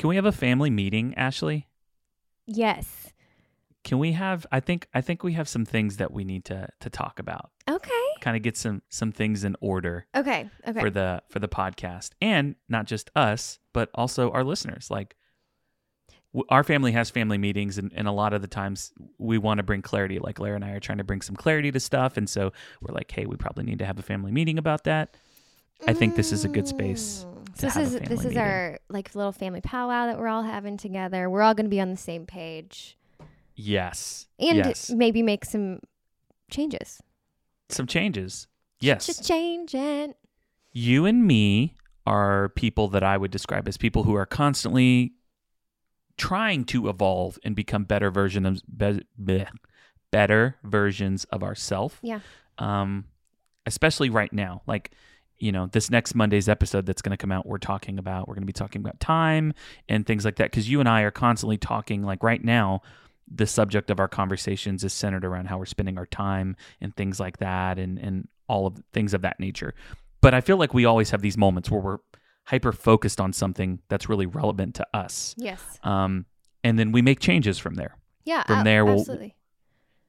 Can we have a family meeting, Ashley? Yes. Can we have I think I think we have some things that we need to to talk about. Okay. Kind of get some some things in order Okay. Okay. for the for the podcast. And not just us, but also our listeners. Like w- our family has family meetings and, and a lot of the times we want to bring clarity like Lara and I are trying to bring some clarity to stuff and so we're like hey we probably need to have a family meeting about that I think this is a good space Mm. So this is this is meeting. our like little family powwow that we're all having together. We're all going to be on the same page yes and yes maybe make some changes. some changes yes Just changing. you and me are people that I would describe as people who are constantly trying to evolve and become better version of be, better versions of ourselves. Yeah. Um, especially right now, like you know, this next Monday's episode that's going to come out, we're talking about we're going to be talking about time and things like that because you and I are constantly talking. Like right now, the subject of our conversations is centered around how we're spending our time and things like that, and and all of things of that nature. But I feel like we always have these moments where we're hyper focused on something that's really relevant to us. Yes. Um, and then we make changes from there. Yeah. From there, we'll- absolutely.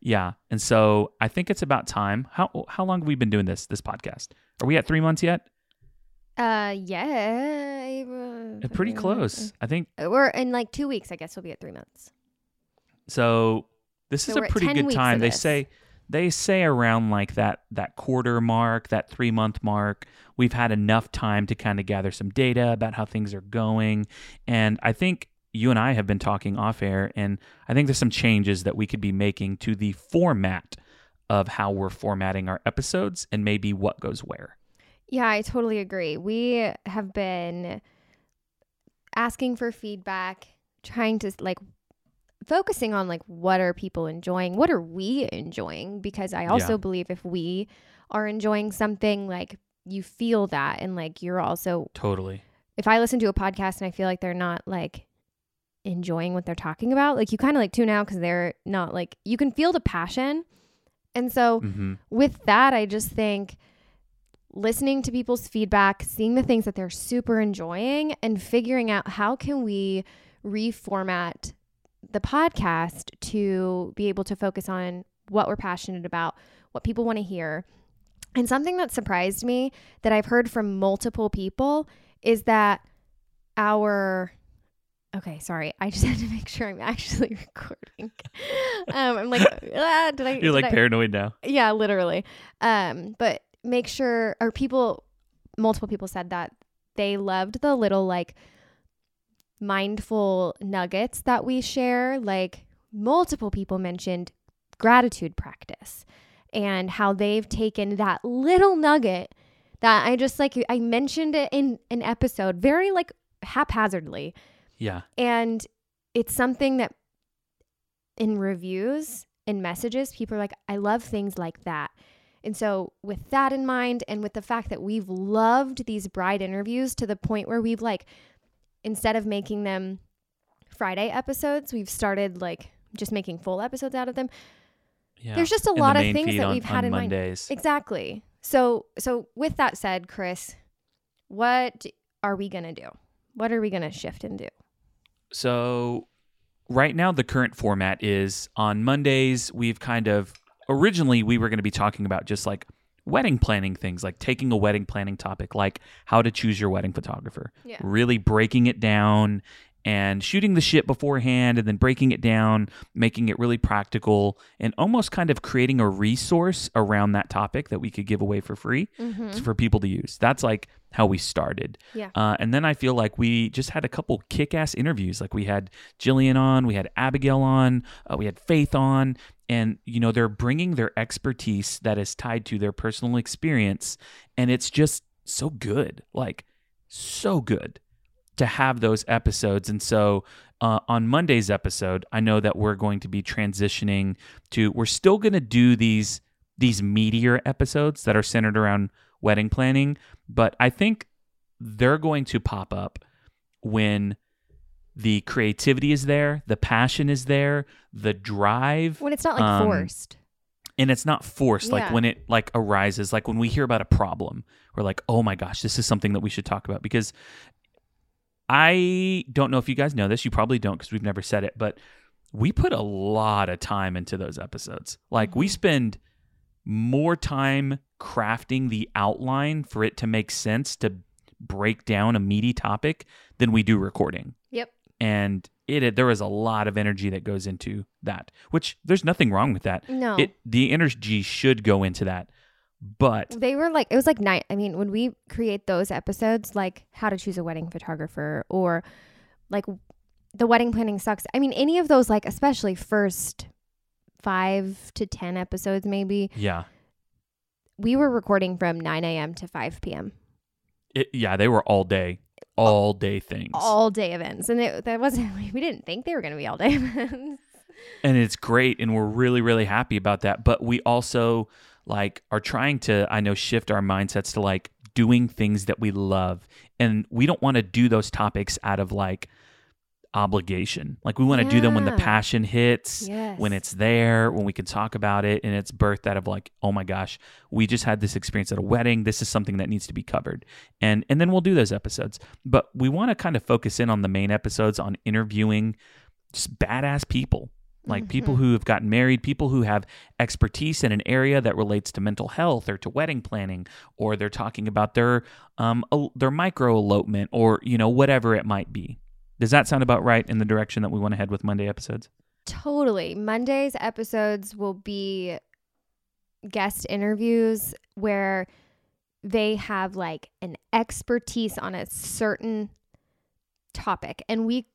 Yeah. And so I think it's about time. How how long have we been doing this this podcast? Are we at three months yet? Uh, yeah. Uh, Pretty close. I think We're in like two weeks. I guess we'll be at three months. so. This So is a pretty good time. They this. say they say around like that that quarter mark, that three month mark, we've had enough time to kind of gather some data about how things are going. And I think you and I have been talking off air, and I think there's some changes that we could be making to the format of how we're formatting our episodes and maybe what goes where. Yeah, I totally agree. We have been asking for feedback, trying to like focusing on like what are people enjoying? What are we enjoying? Because I also Yeah. believe if we are enjoying something, like you feel that and like you're also Totally. if I listen to a podcast and I feel like they're not like enjoying what they're talking about, like you kind of like tune out because they're not like you can feel the passion. And so hmm with that, I just think listening to people's feedback, seeing the things that they're super enjoying, and figuring out how can we reformat the podcast to be able to focus on what we're passionate about, what people want to hear. And something that surprised me that I've heard from multiple people is that our Okay, sorry. I just had to make sure I'm actually recording. Um, I'm like, ah, did I? You're did like I- paranoid now. yeah, literally. Um, but make sure or people multiple people said that they loved the little like mindful nuggets that we share. Like multiple people mentioned gratitude practice and how they've taken that little nugget that I just like I mentioned it in an episode very like haphazardly Yeah. and it's something that in reviews and messages, people are like, I love things like that. And so, with that in mind, and with the fact that we've loved these bride interviews to the point where we've like, instead of making them Friday episodes, we've started like just making full episodes out of them. Yeah. There's just a In lot of things that on- we've had in mind. Exactly. So, so with that said, Chris, what are we gonna do? What are we gonna shift and do? So, right now, the current format is on Mondays, we've kind of originally we were going to be talking about just like wedding planning things, like taking a wedding planning topic, like how to choose your wedding photographer, Yeah. really breaking it down and shooting the shit beforehand and then breaking it down, making it really practical, and almost kind of creating a resource around that topic that we could give away for free Mm-hmm. for people to use. That's like how we started. Yeah. Uh, and then I feel like we just had a couple kick ass interviews. Like we had Jillian on, we had Abigail on, uh, we had Faith on. And, you know, they're bringing their expertise that is tied to their personal experience. And it's just so good. Like, so good to have those episodes. And so uh, on Monday's episode, I know that we're going to be transitioning to, we're still going to do these these meteor episodes that are centered around wedding planning, but I think they're going to pop up when the creativity is there, the passion is there, the drive, When it's not like Um, forced. and it's not forced like when it like arises like when we hear about a problem we're like oh my gosh this is something that we should talk about because I don't know if you guys know this. You probably don't because we've never said it, but we put a lot of time into those episodes. Like we Mhm. spend more time crafting the outline for it to make sense to break down a meaty topic than we do recording. Yep. And it there is a lot of energy that goes into that, which there's nothing wrong with that. No. It the energy should go into that. But they were like it was like night i mean when we create those episodes like how to choose a wedding photographer or like the wedding planning sucks. I mean any of those like especially first five to ten episodes maybe yeah, we were recording from 9 a.m to 5 p.m it, yeah, they were all day, all day things. all day events. And it, that wasn't we didn't think they were going to be all day events. And it's great and we're really really happy about that. But we also like are trying to i know shift our mindsets to like doing things that we love. And we don't want to do those topics out of like obligation. Like we want to do them when the passion hits yes when it's there when we can talk about it and it's birthed out of like oh my gosh we just had this experience at a wedding. This is something that needs to be covered. And and then we'll do those episodes. But we want to kind of focus in on the main episodes on interviewing just badass people like people Mhm. who have gotten married people who have expertise in an area that relates to mental health or to wedding planning or they're talking about their um their micro elopement or you know whatever it might be does that sound about right in the direction that we want to head with monday episodes Totally. Monday's episodes will be guest interviews where they have like an expertise on a certain topic and we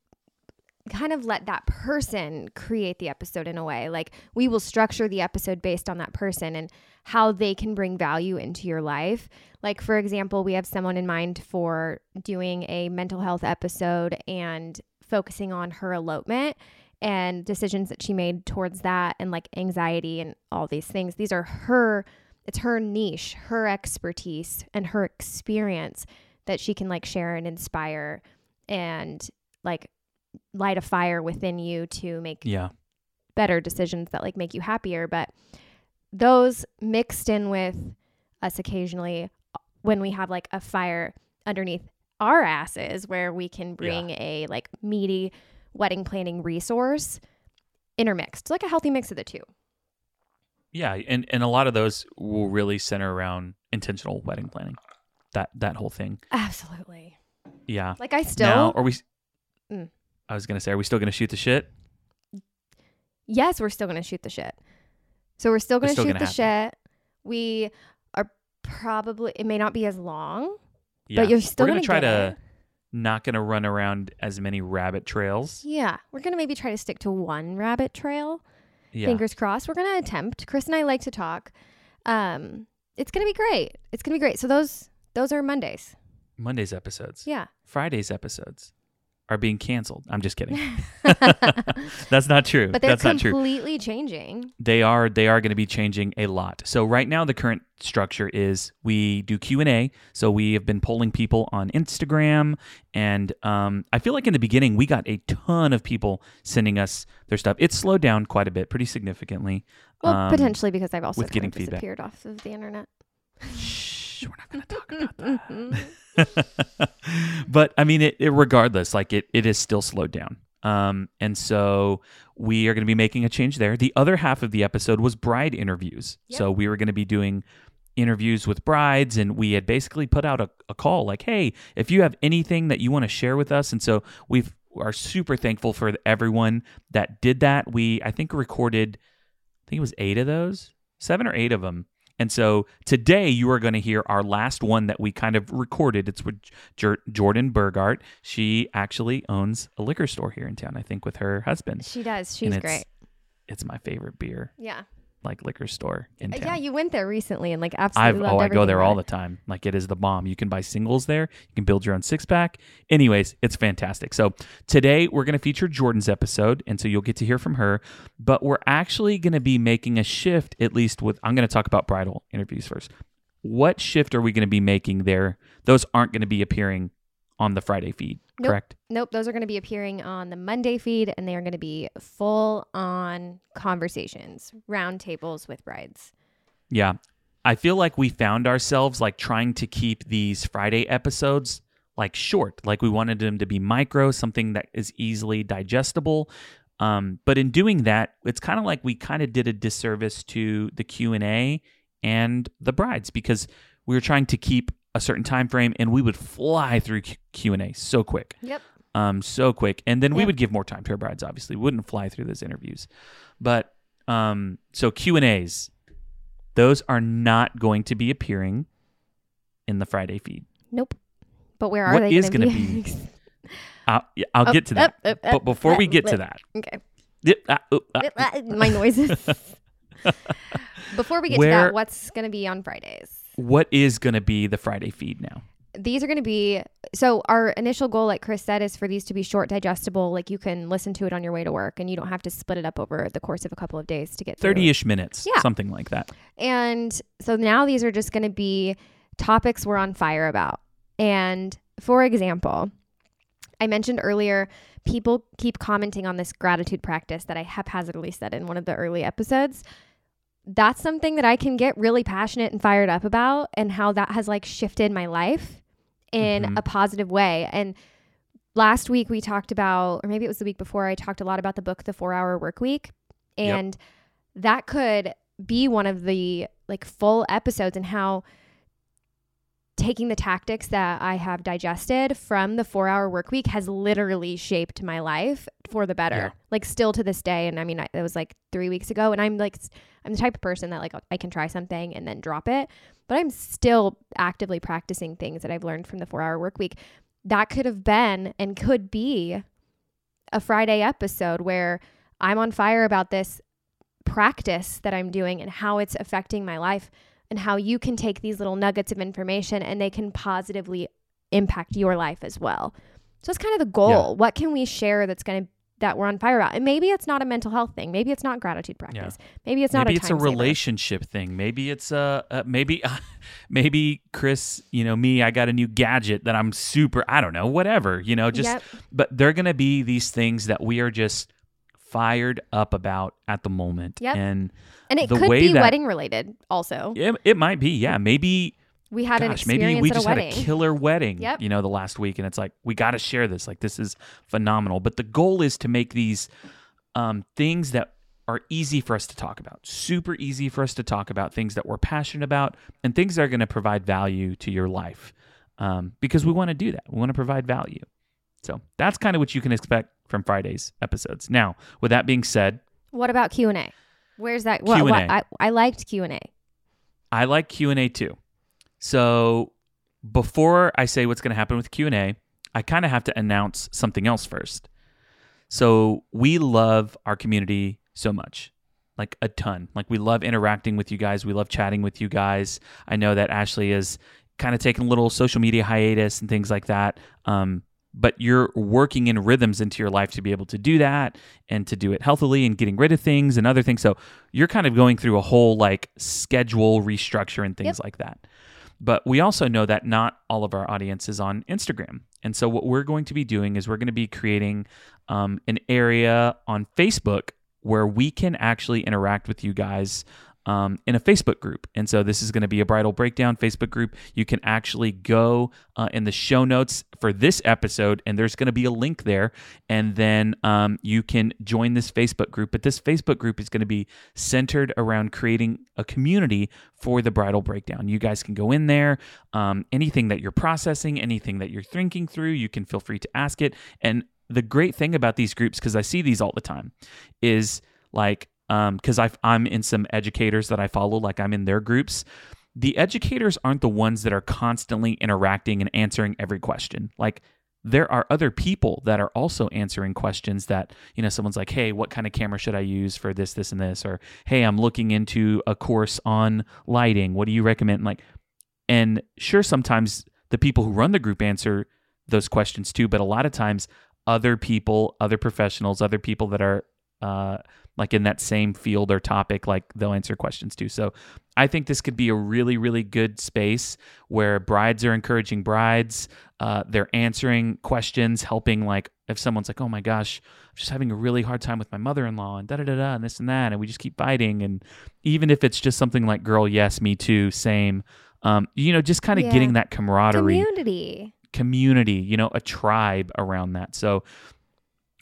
kind of let that person create the episode in a way. Like we will structure the episode based on that person and how they can bring value into your life. Like for example, we have someone in mind for doing a mental health episode and focusing on her elopement and decisions that she made towards that and like anxiety and all these things. These are her it's her niche, her expertise and her experience that she can like share and inspire and like light a fire within you to make yeah better decisions that like make you happier but those mixed in with us occasionally when we have like a fire underneath our asses where we can bring a like meaty wedding planning resource intermixed like a healthy mix of the two Yeah, and and a lot of those will really center around intentional wedding planning. That that whole thing. absolutely Yeah. like i still now, are we? Mm. I was gonna say, are we still gonna shoot the shit? yes we're still going to shoot the shit so we're still going to still shoot gonna the shit we are probably it may not be as long Yeah. but you're still We're gonna gonna try to not gonna run around as many rabbit trails. Yeah, we're gonna maybe try to stick to one rabbit trail. Yeah. Fingers crossed. We're gonna attempt. Chris and I like to talk. Um, it's gonna be great. It's gonna be great. So those those are Mondays. Monday's episodes. Yeah. Friday's episodes are being canceled. I'm just kidding. That's not true. But they're That's not true. completely changing. they are they are going to be changing a lot so right now the current structure is we do q&a so we have been polling people on instagram and um, i feel like in the beginning we got a ton of people sending us their stuff it's slowed down quite a bit pretty significantly Well, Um, potentially because I've also with getting feedback. disappeared off of the internet. shh we're not going to talk about that but I mean, it, it regardless, like it, it is still slowed down. Um, and so we are going to be making a change there. The other half of the episode was bride interviews. Yep. So we were going to be doing interviews with brides, and we had basically put out a, a call like, "Hey, if you have anything that you want to share with us," and so we've are super thankful for everyone that did that. We I think recorded, I think it was eight of those, seven or eight of them. And so today you are going to hear our last one that we kind of recorded. It's with Jor- Jordan Burgardt. She actually owns a liquor store here in town, I think, with her husband. She does. She's it's- great. It's my favorite beer, Yeah. Like liquor store in Uh, town. Yeah, you went there recently and like absolutely I've oh I go there all the time. Like it is the bomb. You can buy singles there. You can build your own six pack. Anyways, it's fantastic. So today we're going to feature Jordan's episode, and so you'll get to hear from her. But we're actually going to be making a shift, at least with. I'm going to talk about bridal interviews first. What shift are we going to be making there? Those aren't going to be appearing on the Friday feed, Nope. correct? Nope, those are going to be appearing on the Monday feed and they are going to be full on conversations, round tables with brides. Yeah. I feel like we found ourselves like trying to keep these Friday episodes like short. Like we wanted them to be micro, something that is easily digestible. Um, but in doing that, it's kind of like we kind of did a disservice to the Q and A and the brides because we were trying to keep a certain time frame, and we would fly through Q and A so quick. Yep. Um, so quick, and then we would give more time to our brides. Obviously, we wouldn't fly through those interviews, but um, so Q and A's, those are not going to be appearing in the Friday feed. Nope. But where are What they is gonna gonna be? I'll, I'll Up, get to that. up, up, but before we get to that, Okay. Yep, ah, oop, ah. My noises. Before we get to that, what's going to be on Fridays? What is going to be the Friday feed now? These are going to be so our initial goal like Chris said is for these to be short digestible like you can listen to it on your way to work and you don't have to split it up over the course of a couple of days to get through. 30 ish minutes, Yeah. something like that. And so now these are just going to be topics we're on fire about. And for example, I mentioned earlier, people keep commenting on this gratitude practice that I haphazardly said in one of the early episodes. That's something that I can get really passionate and fired up about, and how that has like shifted my life in Mhm. a positive way. And last week we talked about, or maybe it was the week before, I talked a lot about the book, The Four Hour Work Week. Yep. And that could be one of the like full episodes and how taking the tactics that I have digested from the four hour work week has literally shaped my life for the better. Yeah. Like still to this day. And I mean, I, it was like three weeks ago and I'm like, I'm the type of person that like I can try something and then drop it, but I'm still actively practicing things that I've learned from the four hour work week. That could have been and could be a Friday episode where I'm on fire about this practice that I'm doing and how it's affecting my life and how you can take these little nuggets of information and they can positively impact your life as well. So it's kind of the goal. What can we share that's going to that we're on fire about? And maybe it's not a mental health thing. Maybe it's not gratitude practice. Maybe it's not maybe a it's a time saver. relationship thing. Maybe it's a, uh maybe maybe Chris, you know, me, I got a new gadget that I'm super, I don't know, whatever, you know, just Yep. but they're going to be these things that we are just fired up about at the moment. Yep. And And it the could way be that- wedding related also. it, it might be, yeah, maybe We had an experience maybe we just had a killer wedding, Yep. you know, the last week, and it's like we got to share this. Like this is phenomenal. But the goal is to make these um, things that are easy for us to talk about, super easy for us to talk about, things that we're passionate about, and things that are going to provide value to your life. Um, because we want to do that. We want to provide value. So that's kind of what you can expect from Friday's episodes. Now, with that being said, What about Q&A? Where's that? What, Q&A. what, I, I liked Q&A. I like Q&A too. So before I say what's going to happen with Q&A, I kind of have to announce something else first. So we love our community so much. Like a ton. Like we love interacting with you guys. We love chatting with you guys. I know that Ashley is kind of taking a little social media hiatus and things like that. Um, but you're working in rhythms into your life to be able to do that and to do it healthily and getting rid of things and other things. So you're kind of going through a whole like schedule restructure and things Yep. like that. But we also know that not all of our audience is on Instagram. And so what we're going to be doing is we're going to be creating um, an area on Facebook where we can actually interact with you guys um, in a Facebook group. And so this is going to be a bridal breakdown Facebook group. You can actually go uh, in the show notes for this episode, and there's going to be a link there. And then um, you can join this Facebook group. But this Facebook group is going to be centered around creating a community for the bridal breakdown. You guys can go in there. Um, anything that you're processing, anything that you're thinking through, you can feel free to ask it. And the great thing about these groups, because I see these all the time, is like because I I'm in some educators that I follow, like I'm in their groups. The educators aren't the ones that are constantly interacting and answering every question. Like there are other people that are also answering questions that you know someone's like hey what kind of camera should i use for this this and this or hey i'm looking into a course on lighting what do you recommend like and sure sometimes the people who run the group answer those questions too but a lot of times other people other professionals other people that are uh, like in that same field or topic like they'll answer questions too so i think this could be a really really good space where brides are encouraging brides uh, they're answering questions helping like if someone's like oh my gosh i'm just having a really hard time with my mother-in-law and da da da da and this and that and we just keep fighting and even if it's just something like girl yes me too same um, you know just kind of Yeah. getting that camaraderie Community. community, you know, a tribe around that. So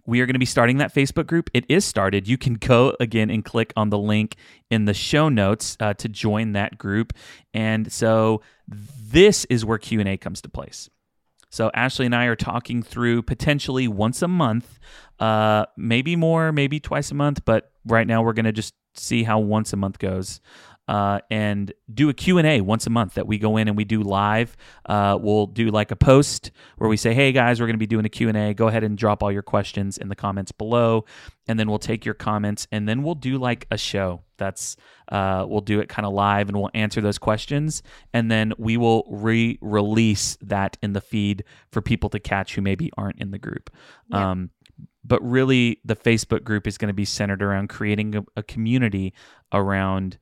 we are going to be starting that Facebook group. It is started. You can go again and click on the link in the show notes uh, to join that group. And so this is where Q and A comes to place. So Ashley and I are talking through potentially once a month, uh, maybe more, maybe twice a month, but right now we're going to just see how once a month goes uh, and do a q&a once a month that we go in and we do live. Uh, we'll do like a post where we say hey guys we're going to be doing a q&a go ahead and drop all your questions in the comments below and then we'll take your comments and then we'll do like a show that's uh, we'll do it kind of live and we'll answer those questions and then we will re-release that in the feed for people to catch who maybe aren't in the group. Yeah. um, but really the facebook group is going to be centered around creating a, a community around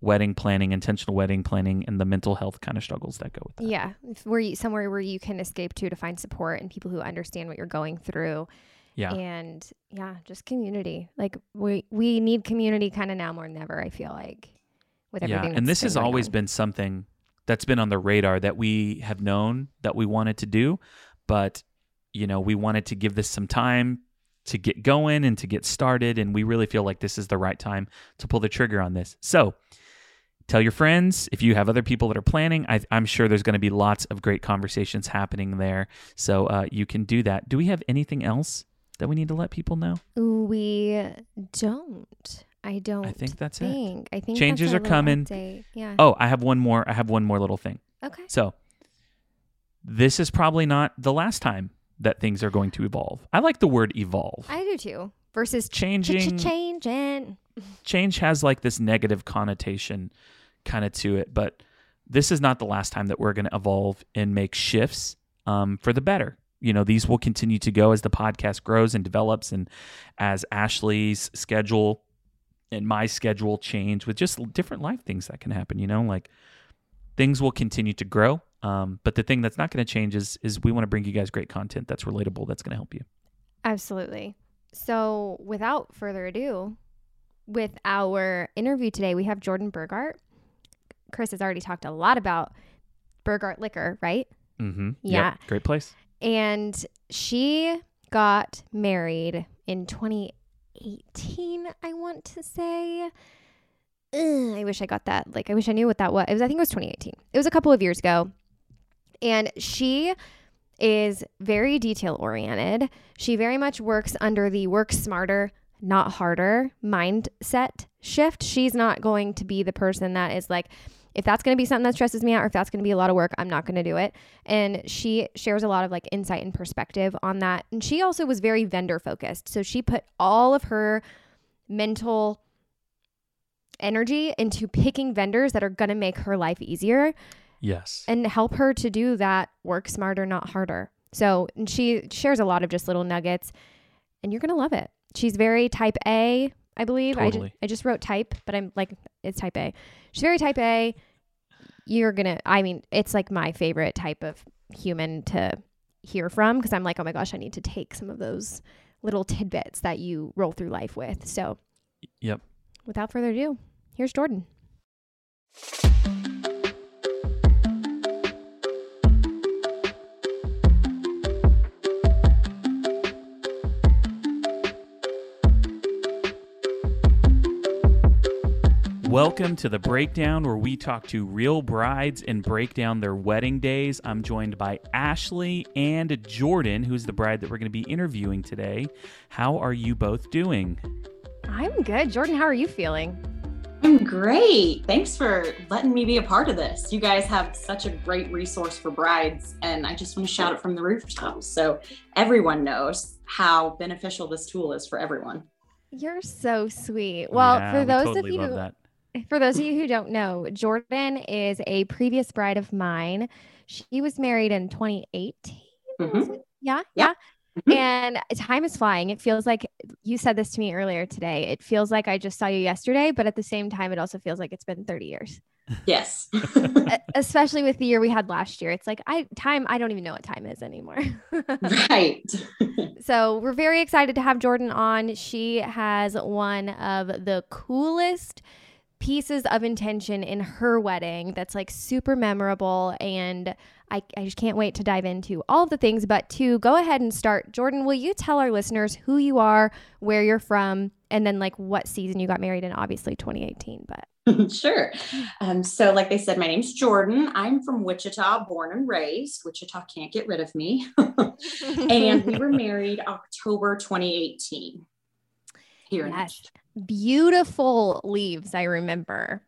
wedding planning, intentional wedding planning, and the mental health kind of struggles that go with that. Yeah, where you, somewhere where you can escape to to find support and people who understand what you're going through. Yeah. And yeah, just community. Like we we need community kind of now more than ever. I feel like with Yeah, everything. and this has always on. been something that's been on the radar that we have known that we wanted to do, but you know, we wanted to give this some time to get going and to get started and we really feel like this is the right time to pull the trigger on this. So, tell your friends if you have other people that are planning I, i'm sure there's going to be lots of great conversations happening there so uh, you can do that do we have anything else that we need to let people know we don't. I don't. i think that's it. I think Changes that's are coming. update. Yeah. oh i have one more i have one more little thing Okay. so this is probably not the last time that things are going to evolve i like the word evolve I do too. Versus ch- changing changing. change has like this negative connotation kind of to it, but this is not the last time that we're going to evolve and make shifts um, for the better. You know, these will continue to go as the podcast grows and develops, and as Ashley's schedule and my schedule change with just different life things that can happen. You know, like things will continue to grow. Um, but the thing that's not going to change is is we want to bring you guys great content that's relatable, that's going to help you. Absolutely. So, without further ado, with our interview today, we have Jordan Burgardt. Chris has already talked a lot about Burgardt Liquor, right? Mm-hmm. Yeah. great place. And she got married in 2018, I want to say. Ugh, I wish I got that. Like, I wish I knew what that was. It was. I think it was 2018. It was a couple of years ago. And she is very detail oriented. She very much works under the work smarter, not harder mindset shift. She's not going to be the person that is like, if that's going to be something that stresses me out or if that's going to be a lot of work, I'm not going to do it. And she shares a lot of like insight and perspective on that. And she also was very vendor focused. So she put all of her mental energy into picking vendors that are going to make her life easier Yes. and help her to do that work smarter, not harder. So, and she shares a lot of just little nuggets, and you're going to love it. She's very type A, I believe. I, Totally. just, I just wrote type, but I'm like, it's type A. She's very type A. You're going to, I mean, it's like my favorite type of human to hear from because I'm like, oh my gosh, I need to take some of those little tidbits that you roll through life with. So, Yep. without further ado, here's Jordan. Welcome to the breakdown where we talk to real brides and break down their wedding days. I'm joined by Ashley and Jordan, who's the bride that we're going to be interviewing today. How are you both doing? I'm good. Jordan, how are you feeling? I'm great. Thanks for letting me be a part of this. You guys have such a great resource for brides, and I just want to shout it from the rooftops so everyone knows how beneficial this tool is for everyone. You're so sweet. Well, Yeah, for we those totally of you love that. For those of you who don't know, Jordan is a previous bride of mine. She was married in 2018. was Mhm. it? Yeah, Yeah. Mhm. And time is flying. It feels like you said this to me earlier today. It feels like I just saw you yesterday, but at the same time, it also feels like it's been 30 years. Yes. Especially with the year we had last year. It's like I time I don't even know what time is anymore. right. So we're very excited to have Jordan on. She has one of the coolest pieces of intention in her wedding that's like super memorable and I, I just can't wait to dive into all the things. But to go ahead and start jordan will you tell our listeners who you are where you're from and then like what season you got married in? Obviously 2018 but sure. Um, so like they said my name's jordan. I'm from wichita born and raised. Wichita can't get rid of me. And we were married october 2018 here in yes beautiful leaves, I remember.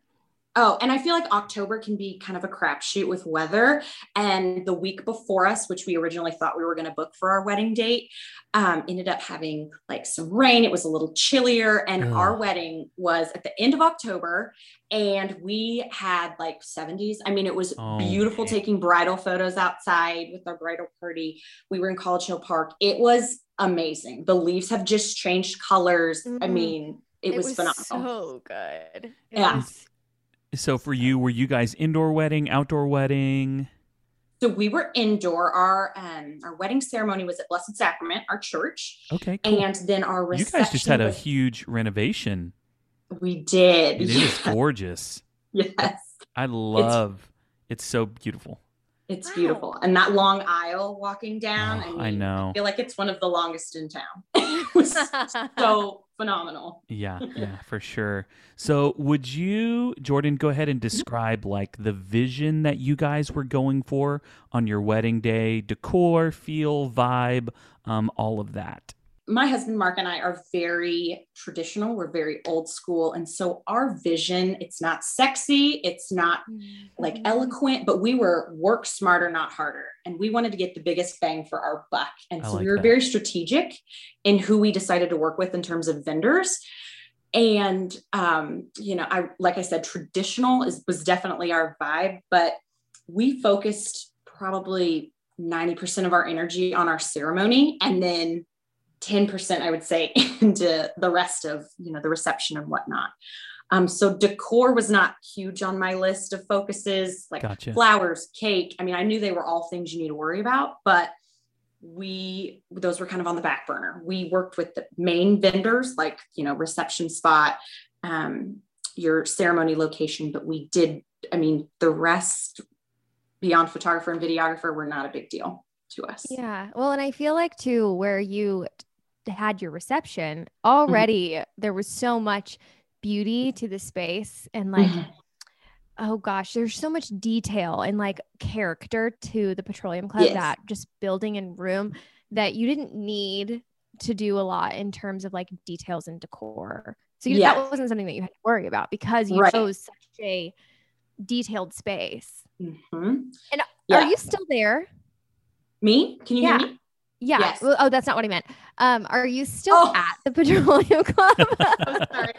Oh, and I feel like October can be kind of a crapshoot with weather. And the week before us, which we originally thought we were going to book for our wedding date, um, ended up having like some rain. It was a little chillier. And Ugh. our wedding was at the end of October. And we had like 70s. I mean, it was oh, beautiful man. taking bridal photos outside with our bridal party. We were in College Hill Park. It was amazing. The leaves have just changed colors. Mm-hmm. I mean, it, it was, was, phenomenal. So good. It yeah. Was- so for you, were you guys indoor wedding, outdoor wedding? So we were indoor. Our um our wedding ceremony was at Blessed Sacrament, our church. Okay. Cool. And then our reception. You guys just had a huge renovation. We did. It is gorgeous. yes. I love. It's, it's so beautiful. It's wow. beautiful. And that long aisle walking down. Oh, I, mean, I know. I feel like it's one of the longest in town. it was so phenomenal. Yeah, yeah, for sure. So, would you, Jordan, go ahead and describe like the vision that you guys were going for on your wedding day, decor, feel, vibe, um, all of that? My husband Mark and I are very traditional. We're very old school. And so our vision, it's not sexy, it's not like mm-hmm. eloquent, but we were work smarter, not harder. And we wanted to get the biggest bang for our buck. And so like we were that. very strategic in who we decided to work with in terms of vendors. And um, you know, I like I said, traditional is was definitely our vibe, but we focused probably 90% of our energy on our ceremony and then 10% i would say into the rest of you know the reception and whatnot. Um, so decor was not huge on my list of focuses like gotcha. flowers cake. I mean i knew they were all things you need to worry about but we those were kind of on the back burner. We worked with the main vendors like you know reception spot um, your ceremony location but we did i mean the rest beyond photographer and videographer were not a big deal to us. Yeah. Well and i feel like too where you had your reception mm-hmm. already mm-hmm. there was so much beauty to the space and like mm-hmm. oh gosh there's so much detail and like character to the petroleum club yes. that just building and room that you didn't need to do a lot in terms of like details and decor so you, yes. that wasn't something that you had to worry about because you right. chose such a detailed space mm-hmm. and yeah. are you still there me can you yeah. hear me yeah. Yes. Well, oh, that's not what I meant. Um, are you still oh. at the Petroleum Club? sorry.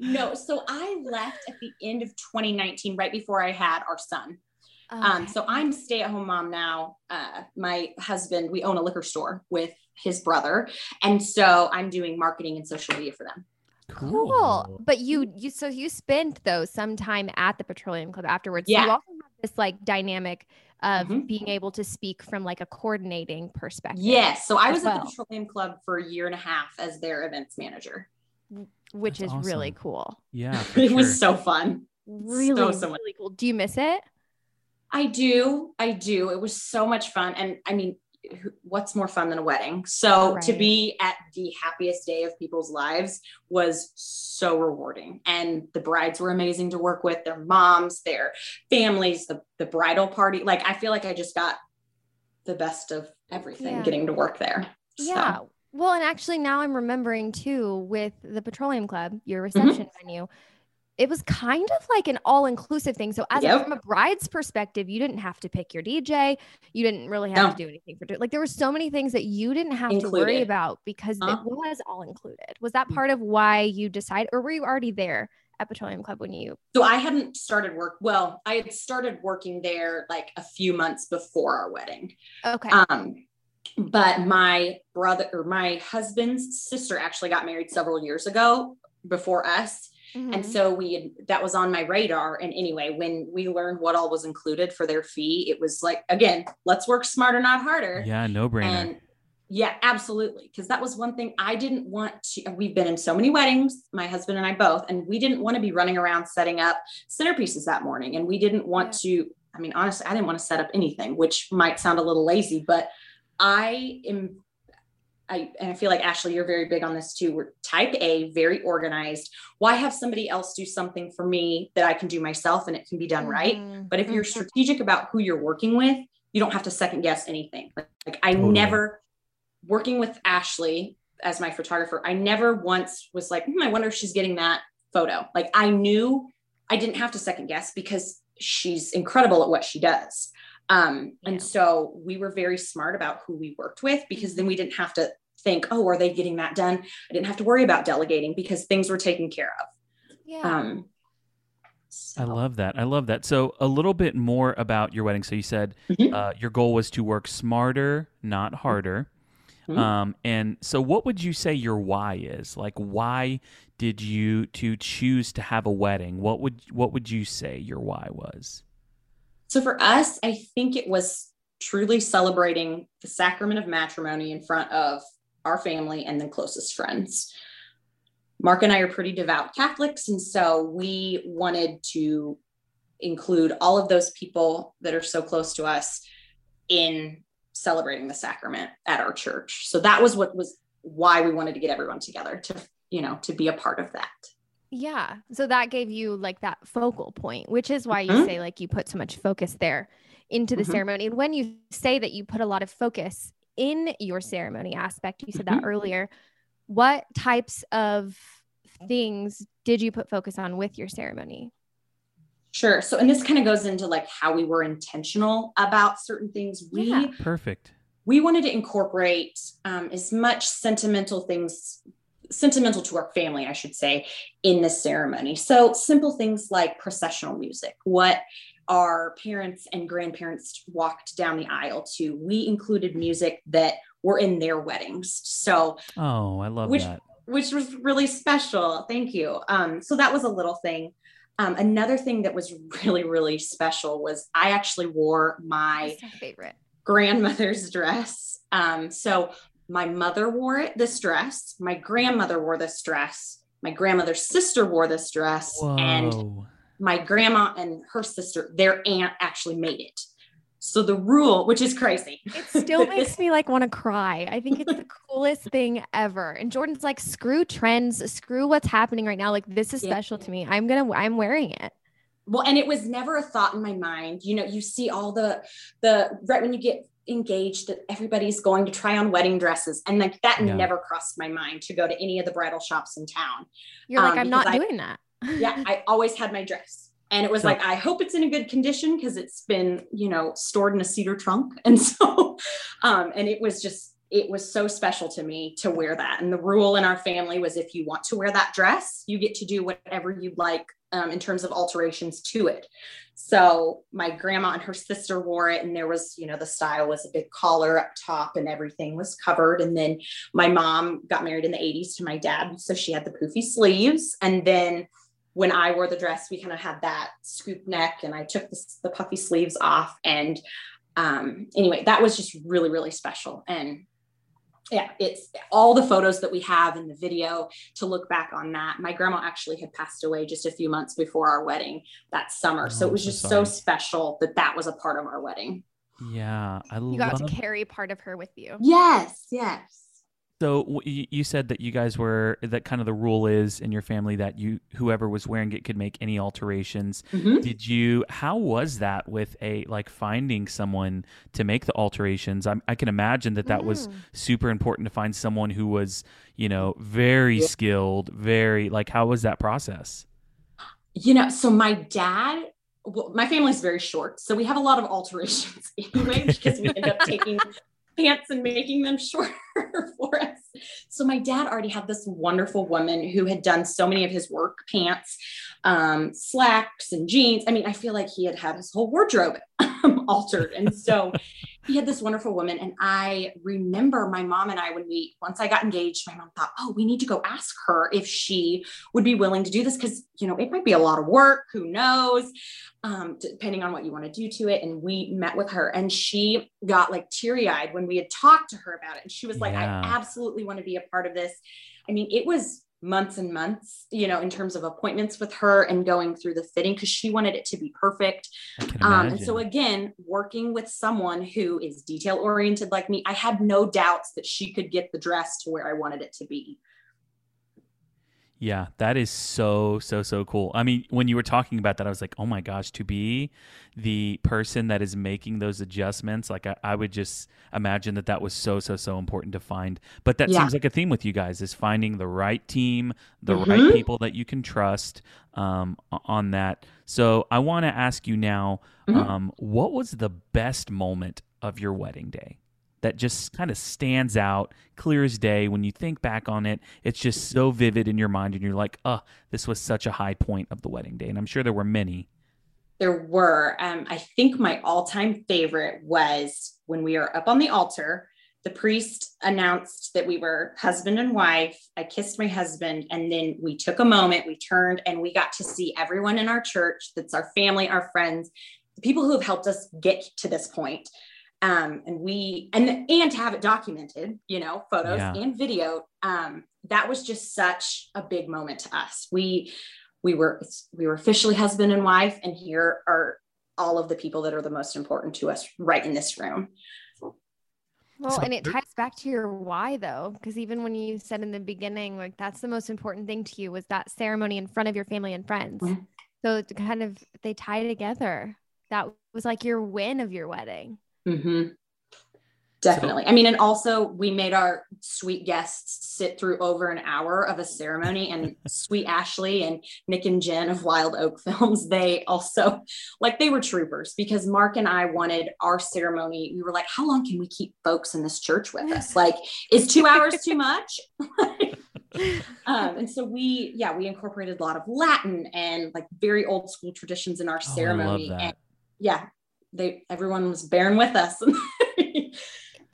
No. So I left at the end of 2019, right before I had our son. Um, okay. Um, so I'm stay-at-home mom now. Uh, my husband, we own a liquor store with his brother, and so I'm doing marketing and social media for them. Cool. cool. But you, you, so you spent though some time at the Petroleum Club afterwards. Yeah. So you also have this like dynamic of mm-hmm. being able to speak from like a coordinating perspective. Yes. So I was well. at the Petroleum Club for a year and a half as their events manager, which That's is awesome. really cool. Yeah. it sure. was so fun. Really, so, so really cool. Do you miss it? I do. I do. It was so much fun. And I mean, what's more fun than a wedding? So right. to be at the happiest day of people's lives was so rewarding. And the brides were amazing to work with, their moms, their families, the, the bridal party. Like I feel like I just got the best of everything yeah. getting to work there. Yeah. So. Well, and actually now I'm remembering too with the Petroleum Club, your mm-hmm. reception mm-hmm. venue it was kind of like an all-inclusive thing. So as yep. a, from a bride's perspective, you didn't have to pick your DJ. You didn't really have no. to do anything for like there were so many things that you didn't have included. to worry about because huh? it was all included. Was that mm. part of why you decided or were you already there at Petroleum Club when you So I hadn't started work. Well, I had started working there like a few months before our wedding. Okay. Um but my brother or my husband's sister actually got married several years ago before us Mm-hmm. And so we had, that was on my radar. And anyway, when we learned what all was included for their fee, it was like, again, let's work smarter, not harder. Yeah, no brainer. And Yeah, absolutely. Because that was one thing I didn't want to. We've been in so many weddings, my husband and I both, and we didn't want to be running around setting up centerpieces that morning. And we didn't want yeah. to, I mean, honestly, I didn't want to set up anything, which might sound a little lazy, but I am I, and I feel like Ashley, you're very big on this too. We're type A, very organized. Why have somebody else do something for me that I can do myself and it can be done mm-hmm. right? But if you're mm-hmm. strategic about who you're working with, you don't have to second guess anything. Like, like I totally. never working with Ashley as my photographer, I never once was like, hmm, I wonder if she's getting that photo. Like I knew I didn't have to second guess because she's incredible at what she does. Um, yeah. And so we were very smart about who we worked with because then we didn't have to think, oh, are they getting that done? I didn't have to worry about delegating because things were taken care of. Yeah. Um, so. I love that. I love that. So, a little bit more about your wedding. So, you said mm-hmm. uh, your goal was to work smarter, not harder. Mm-hmm. Um, and so, what would you say your why is? Like, why did you to choose to have a wedding? What would what would you say your why was? So, for us, I think it was truly celebrating the sacrament of matrimony in front of our family and then closest friends. Mark and I are pretty devout Catholics, and so we wanted to include all of those people that are so close to us in celebrating the sacrament at our church. So that was what was why we wanted to get everyone together to, you know, to be a part of that. Yeah. So that gave you like that focal point, which is why you mm-hmm. say like you put so much focus there into the mm-hmm. ceremony. And when you say that you put a lot of focus in your ceremony aspect, you said mm-hmm. that earlier, what types of things did you put focus on with your ceremony? Sure. So, and this kind of goes into like how we were intentional about certain things. We yeah. perfect. We wanted to incorporate um, as much sentimental things, sentimental to our family, I should say, in this ceremony. So, simple things like processional music, what our parents and grandparents walked down the aisle to. We included music that were in their weddings. So, oh, I love which, that. Which was really special. Thank you. Um, so that was a little thing. Um, another thing that was really, really special was I actually wore my, my favorite grandmother's dress. Um, so my mother wore it, this dress. My grandmother wore this dress. My grandmother's sister wore this dress, Whoa. and my grandma and her sister, their aunt actually made it. So the rule, which is crazy. It still makes me like want to cry. I think it's the coolest thing ever. And Jordan's like, screw trends, screw what's happening right now. Like this is special yeah. to me. I'm gonna I'm wearing it. Well, and it was never a thought in my mind. You know, you see all the the right when you get engaged that everybody's going to try on wedding dresses and like that yeah. never crossed my mind to go to any of the bridal shops in town you're um, like i'm not I, doing that yeah i always had my dress. And it was so, like i hope it's in a good condition because it's been you know stored in a cedar trunk. And so um and it was just it was so special to me to wear that. And the rule in our family was if you want to wear that dress you get to do whatever you'd like um, in terms of alterations to it. So my grandma and her sister wore it and there was you know the style was a big collar up top and everything was covered. And then my mom got married in the 80s to my dad so she had the poofy sleeves. And then when I wore the dress, we kind of had that scoop neck and I took the, the puffy sleeves off. And um, anyway, that was just really, really special. And yeah, it's all the photos that we have in the video to look back on that. My grandma actually had passed away just a few months before our wedding that summer. Oh, so it was just so special that that was a part of our wedding. Yeah. I you got to carry part of her with you. Yes. Yes. So you said that you guys were that kind of the rule is in your family that you whoever was wearing it could make any alterations. Mm-hmm. Did you? How was that with a like finding someone to make the alterations? i i can imagine that that mm. was super important to find someone who was you know very yeah. skilled, very like how was that process? You know, so my dad well, my family's very short, so we have a lot of alterations anyway because we end up taking pants and making them shorter for us. So my dad already had this wonderful woman who had done so many of his work pants, um, slacks and jeans. I mean, I feel like he had had his whole wardrobe altered. And so he had this wonderful woman. And I remember my mom and I, when we, once I got engaged, my mom thought, oh, we need to go ask her if she would be willing to do this. Cause, you know, it might be a lot of work. Who knows? Um, depending on what you want to do to it. And we met with her and she got like teary eyed when we had talked to her about it. And she was like, yeah. I absolutely want to be a part of this. I mean, it was months and months, you know, in terms of appointments with her and going through the fitting because she wanted it to be perfect. Um, and so, again, working with someone who is detail oriented like me, I had no doubts that she could get the dress to where I wanted it to be. Yeah, that is so so so cool. I mean, when you were talking about that, I was like, oh my gosh, to be the person that is making those adjustments, like I, I would just imagine that that was so so so important to find. But that yeah. seems like a theme with you guys is finding the right team, the mm-hmm. right people that you can trust um, on that. So I want to ask you now, mm-hmm. um, what was the best moment of your wedding day? That just kind of stands out clear as day. When you think back on it it's just so vivid in your mind and you're like oh this was such a high point of the wedding day. And i'm sure there were many. There were. Um, i think my all-time favorite was when we were up on the altar. The priest announced that we were husband and wife. I kissed my husband and then we took a moment we turned and we got to see everyone in our church that's our family our friends the people who have helped us get to this point um, and we and and to have it documented you know photos yeah. and video um, that was just such a big moment to us we we were we were officially husband and wife and here are all of the people that are the most important to us right in this room well, and it ties back to your why though, because even when you said in the beginning, like that's the most important thing to you was that ceremony in front of your family and friends. Mm-hmm. So kind of they tie together. That was like your win of your wedding. Mm-hmm. Definitely. So, I mean, and also we made our sweet guests sit through over an hour of a ceremony, and sweet Ashley and Nick and Jen of Wild Oak Films, they also like they were troopers because Mark and I wanted our ceremony. We were like, how long can we keep folks in this church with us? Like, is two hours too much? um, and so we, yeah, we incorporated a lot of Latin and like very old school traditions in our oh, ceremony. And yeah, they everyone was bearing with us. it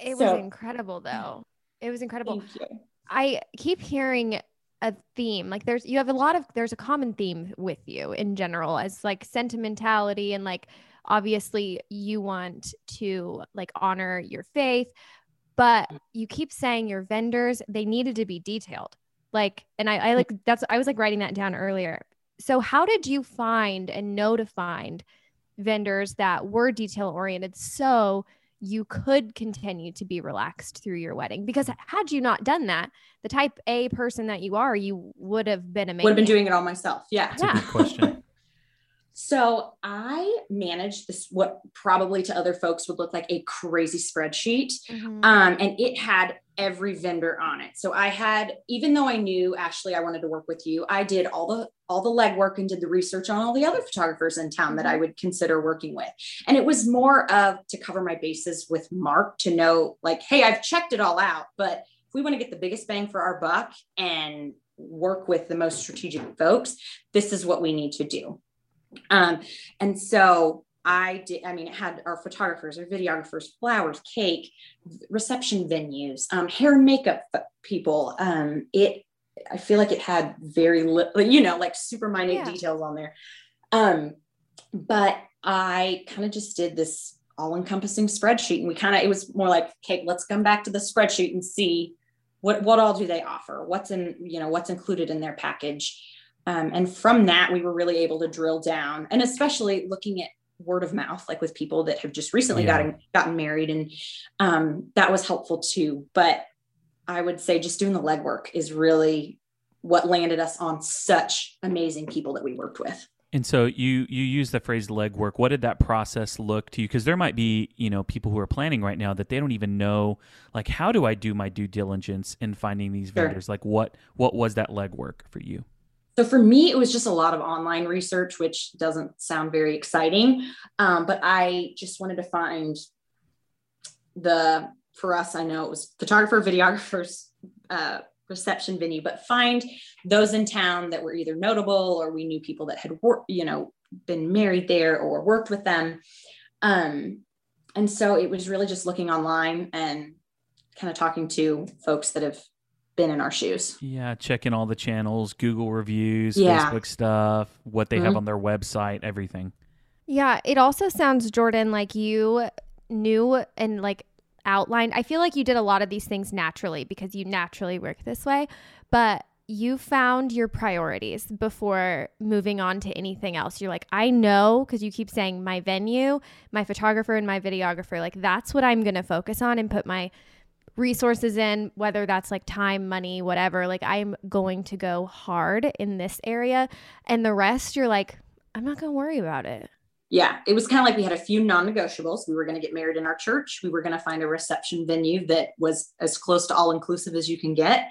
so, was incredible though. It was incredible. I keep hearing a theme like there's you have a lot of there's a common theme with you in general as like sentimentality and like obviously you want to like honor your faith but you keep saying your vendors they needed to be detailed like and I, I like that's i was like writing that down earlier so how did you find and know to find vendors that were detail oriented so you could continue to be relaxed through your wedding. Because had you not done that the type a person that you are you would have been amazing would have been doing it all myself. Yeah. That's yeah. question so I managed this, what probably to other folks would look like a crazy spreadsheet. Mm-hmm. Um, and it had every vendor on it. So I had, even though I knew Ashley, I wanted to work with you, I did all the all the legwork and did the research on all the other photographers in town mm-hmm. that I would consider working with. And it was more of to cover my bases with Mark to know, like, hey, I've checked it all out, but if we want to get the biggest bang for our buck and work with the most strategic folks, this is what we need to do. Um, and so I did, I mean, it had our photographers, our videographers, flowers, cake, reception venues, um, hair and makeup people. Um, it, I feel like it had very little, you know, like super minute yeah. details on there. Um, but I kind of just did this all encompassing spreadsheet and we kind of, it was more like, okay, let's come back to the spreadsheet and see what, what all do they offer? What's in, you know, what's included in their package. Um, and from that, we were really able to drill down and especially looking at word of mouth, like with people that have just recently yeah. gotten, gotten married. And um, that was helpful too. But I would say just doing the legwork is really what landed us on such amazing people that we worked with. And so you you use the phrase legwork. What did that process look to you? Because there might be you know people who are planning right now that they don't even know like how do I do my due diligence in finding these vendors? Sure. Like what what was that legwork for you? So for me, it was just a lot of online research, which doesn't sound very exciting. Um, but I just wanted to find the, for us, I know it was photographer, videographers, uh, reception venue, but find those in town that were either notable or we knew people that had worked, you know, been married there or worked with them. Um, and so it was really just looking online and kind of talking to folks that have been in our shoes. Yeah, checking all the channels, Google reviews, Yeah. Facebook stuff, what they have Mhm. on their website, everything. Yeah, it also sounds, Jordan, like you knew and like outlined. I feel like you did a lot of these things naturally because you naturally work this way, but you found your priorities before moving on to anything else. You're like, I know, because you keep saying my venue, my photographer, and my videographer, like that's what I'm going to focus on and put my resources in, whether that's like time, money, whatever. Like I'm going to go hard in this area. And the rest, you're like, I'm not going to worry about it. Yeah, it was kind of like we had a few non-negotiables. We were going to get married in our church. We were going to find a reception venue that was as close to all inclusive as you can get.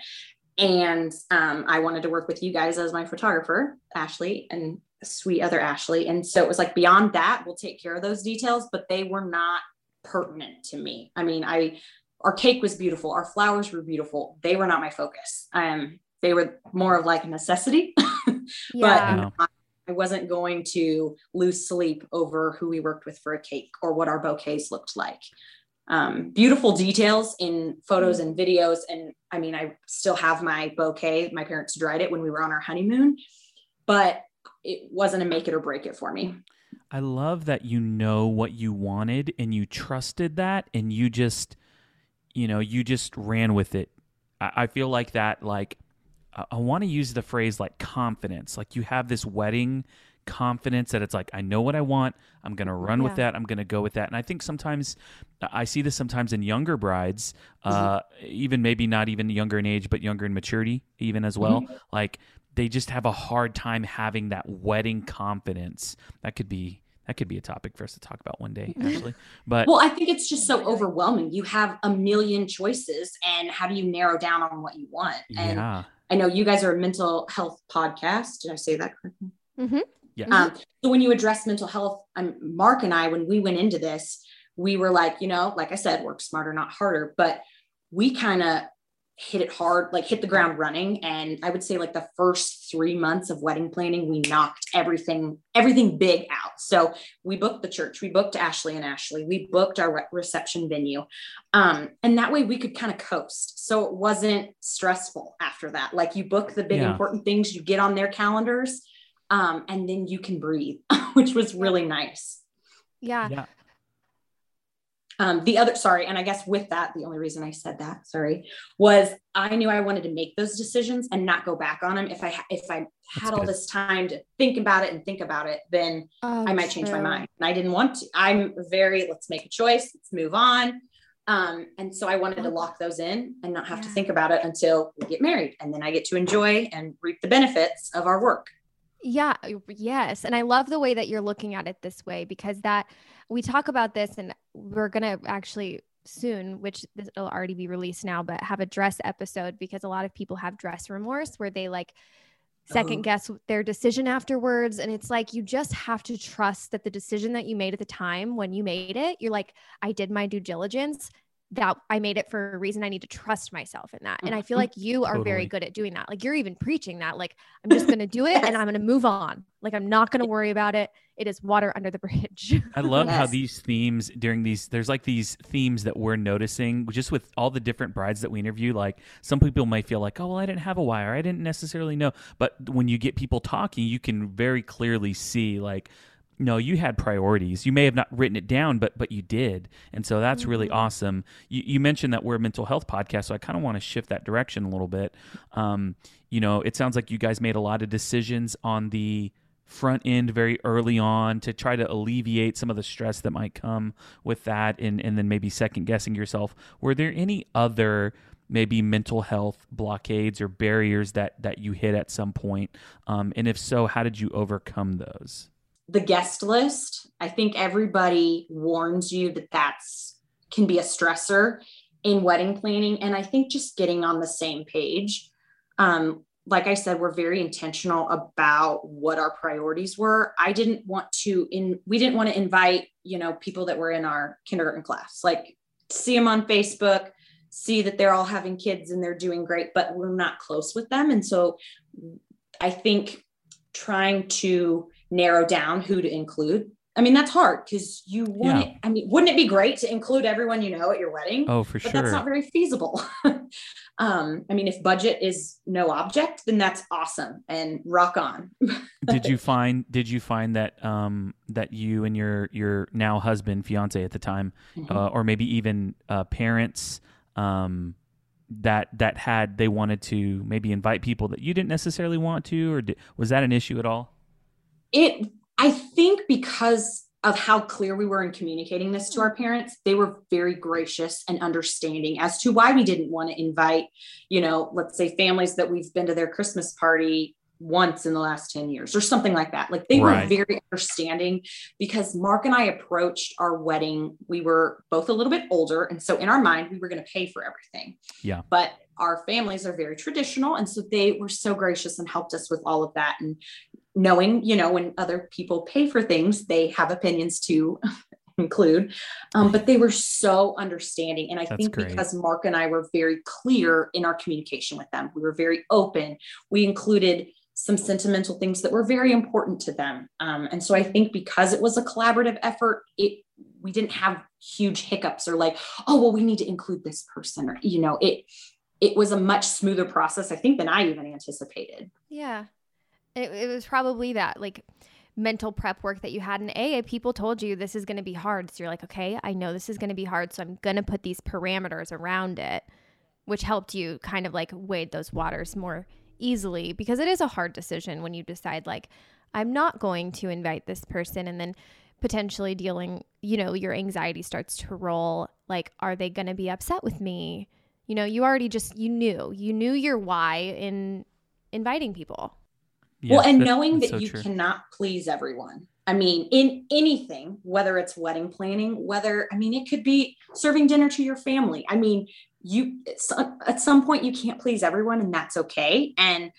And um, I wanted to work with you guys as my photographer, Ashley, and sweet other Ashley. And so it was like beyond that, we'll take care of those details, but they were not pertinent to me. I mean, I our cake was beautiful, our flowers were beautiful. They were not my focus. Um, they were more of like a necessity. Yeah. but I wasn't going to lose sleep over who we worked with for a cake or what our bouquets looked like. Um, beautiful details in photos and videos. And I mean, I still have my bouquet. My parents dried it when we were on our honeymoon, but it wasn't a make it or break it for me. I love that you know what you wanted and you trusted that and you just, you know, you just ran with it. I, I feel like that, like, I, I want to use the phrase like confidence. Like you have this wedding confidence that it's like, I know what I want. I'm going to run with that. I'm going to go with that. And I think sometimes I see this sometimes in younger brides, uh, even maybe not even younger in age, but younger in maturity, even as well. Like they just have a hard time having that wedding confidence. That could be that could be a topic for us to talk about one day, actually. But Well, I think it's just so overwhelming. You have a million choices, and how do you narrow down on what you want? And yeah, I know you guys are a mental health podcast. Did I say that correctly? Mhm. yeah, Um, so when you address mental health, um, Mark and I, when we went into this, we were like, you know, like I said, work smarter, not harder. But we kind of hit it hard, like hit the ground running. And I would say like the first three months of wedding planning, we knocked everything, everything big out. So we booked the church, we booked Ashley and Ashley, we booked our re- reception venue. Um, and that way we could kind of coast. So it wasn't stressful after that. Like you book the big Yeah. important things, you get on their calendars um, and then you can breathe, which was really nice. Yeah. yeah. Um, the other, sorry, and I guess with that, the only reason I said that, sorry, was I knew I wanted to make those decisions and not go back on them. If I if I had all good. this time to think about it and think about it, then Oh, I might change my mind. And I didn't want to. I'm very let's make a choice, let's move on. Um, and so I wanted to lock those in and not have to think about it until we get married, and then I get to enjoy and reap the benefits of our work. Yeah, yes. And I love the way that you're looking at it this way because that we talk about this and we're going to actually soon, which this will already be released now, but have a dress episode because a lot of people have dress remorse where they like second Oh. guess their decision afterwards. And it's like you just have to trust that the decision that you made at the time when you made it, you're like, I did my due diligence. That I made it for a reason. I need to trust myself in that. And I feel Mhm. like you are very good at doing that. Like you're even preaching that. Like I'm just going to do it and I'm going to move on. Like I'm not going to worry about it. It is water under the bridge. I love how these themes during these there's like these themes that we're noticing just with all the different brides that we interview. Like some people might feel like, oh well, I didn't have a wire, I didn't necessarily know. But when you get people talking, you can very clearly see like. No, you had priorities. You may have not written it down, but but you did, and so that's really Mhm. awesome. You, you mentioned that we're a mental health podcast, so I kind of want to shift that direction a little bit. Um, you know, it sounds like you guys made a lot of decisions on the front end very early on to try to alleviate some of the stress that might come with that and, and then maybe second guessing yourself were there any other maybe mental health blockades or barriers that that you hit at some point um, and if so how did you overcome those the guest list i think everybody warns you that that's can be a stressor in wedding planning and i think just getting on the same page um, like i said we're very intentional about what our priorities were. I didn't want to in we didn't want to invite you know people that were in our kindergarten class. Like see them on facebook see that they're all having kids and they're doing great but we're not close with them. And so i think trying to narrow down who to include I mean, that's hard because you want yeah. it. I mean, wouldn't it be great to include everyone you know at your wedding? Oh, for but sure. That's not very feasible. um, I mean, if budget is no object, then that's awesome and rock on. did you find did you find that um that you and your your now husband, fiance at the time, mm-hmm. uh, or maybe even uh, parents um that that had they wanted to maybe invite people that you didn't necessarily want to or did, was that an issue at all? It I think because of how clear we were in communicating this to hmm. our parents, they were very gracious and understanding as to why we didn't want to invite, you know, let's say families that we've been to their Christmas party once in the last 10 years or something like that. Like they right. were very understanding because Mark and I approached our wedding. We were both a little bit older. And so in our mind, we were going to pay for everything. Yeah. But our families are very traditional. And so they were so gracious and helped us with all of that. And knowing, you know, when other people pay for things, they have opinions to include. Um, but they were so understanding. And I That's think great. because Mark and I were very clear in our communication with them, we were very open. We included some sentimental things that were very important to them. Um, and so I think because it was a collaborative effort, it we didn't have huge hiccups or like, oh well, we need to include this person, or you know, it it was a much smoother process, I think, than I even anticipated. Yeah. It, it was probably that like mental prep work that you had in AA. People told you this is going to be hard. So you're like, okay, I know this is going to be hard. So I'm going to put these parameters around it, which helped you kind of like wade those waters more easily because it is a hard decision when you decide like I'm not going to invite this person and then potentially dealing, you know, your anxiety starts to roll like are they going to be upset with me? You know, you already just you knew. You knew your why in inviting people. well, and knowing that so you true. cannot please everyone. I mean, in anything, whether it's wedding planning, whether, I mean, it could be serving dinner to your family. I mean, you at some point you can't please everyone and that's okay and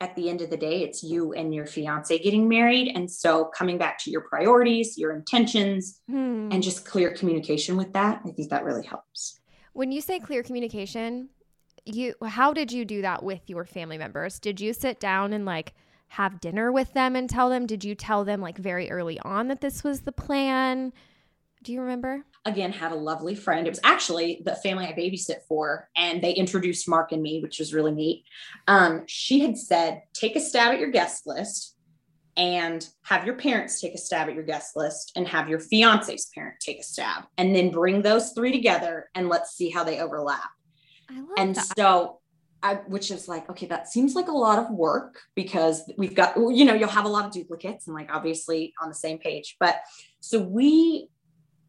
at the end of the day it's you and your fiance getting married and so coming back to your priorities your intentions hmm. and just clear communication with that i think that really helps when you say clear communication you how did you do that with your family members did you sit down and like have dinner with them and tell them did you tell them like very early on that this was the plan do you remember? Again, had a lovely friend. It was actually the family I babysit for, and they introduced Mark and me, which was really neat. Um, she had said, take a stab at your guest list and have your parents take a stab at your guest list and have your fiance's parent take a stab and then bring those three together and let's see how they overlap. I love and that. so I, which is like, okay, that seems like a lot of work because we've got, you know, you'll have a lot of duplicates and like obviously on the same page. But so we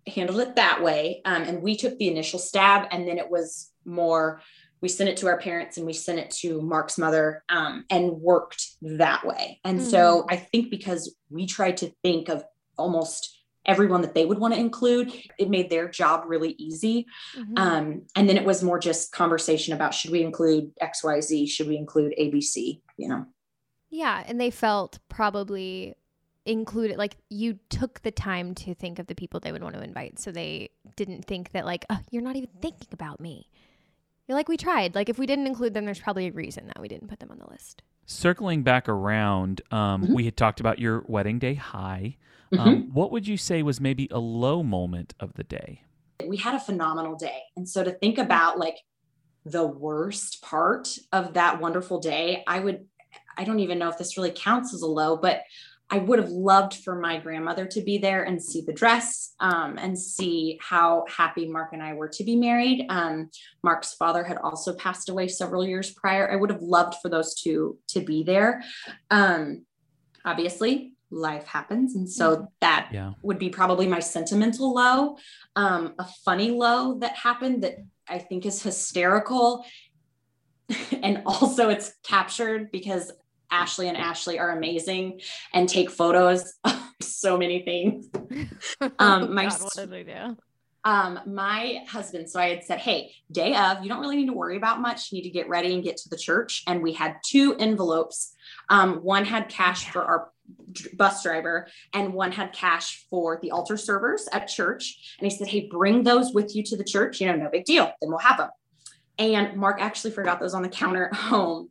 handled it that way. Um, and we took the initial stab, and then it was more. We sent it to our parents and we sent it to Mark's mother um, and worked that way. And mm-hmm. so I think because we tried to think of almost everyone that they would want to include, it made their job really easy. Mm-hmm. Um, and then it was more just conversation about should we include XYZ? Should we include ABC? You know? Yeah. And they felt probably included like you took the time to think of the people they would want to invite so they didn't think that like oh you're not even thinking about me you're like we tried. Like if we didn't include them there's probably a reason that we didn't put them on the list. Circling back around um, mm-hmm. we had talked about your wedding day high. Um, mm-hmm. what would you say was maybe a low moment of the day? We had a phenomenal day. And so to think about like the worst part of that wonderful day i would i don't even know if this really counts as a low but I would have loved for my grandmother to be there and see the dress um, and see how happy Mark and I were to be married. Um, Mark's father had also passed away several years prior. I would have loved for those two to be there. Um, obviously, life happens. And so mm-hmm. that yeah. would be probably my sentimental low. Um, a funny low that happened that I think is hysterical. and also, it's captured because Ashley and Ashley are amazing and take photos of so many things. Um, my, God, what did they do? Um, my husband, so I had said, Hey, day of, you don't really need to worry about much. You need to get ready and get to the church. And we had two envelopes. Um, one had cash for our bus driver and one had cash for the altar servers at church. And he said, Hey, bring those with you to the church. You know, no big deal. Then we'll have them. And Mark actually forgot those on the counter at home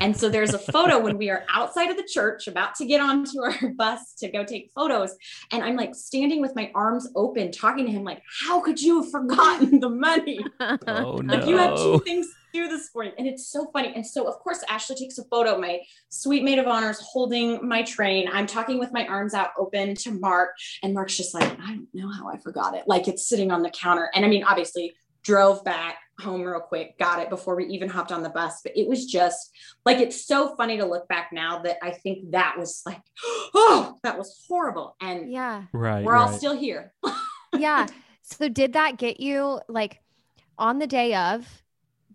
And so there's a photo when we are outside of the church about to get onto our bus to go take photos. And I'm like standing with my arms open, talking to him, like, how could you have forgotten the money? Oh no. Like you have two things to do this morning. And it's so funny. And so of course Ashley takes a photo, my sweet maid of honor is holding my train. I'm talking with my arms out open to Mark. And Mark's just like, I don't know how I forgot it. Like it's sitting on the counter. And I mean, obviously drove back home real quick, got it before we even hopped on the bus. But it was just like, it's so funny to look back now that I think that was like, oh, that was horrible. And yeah. right. we're all still here. yeah. So did that get you like on the day of?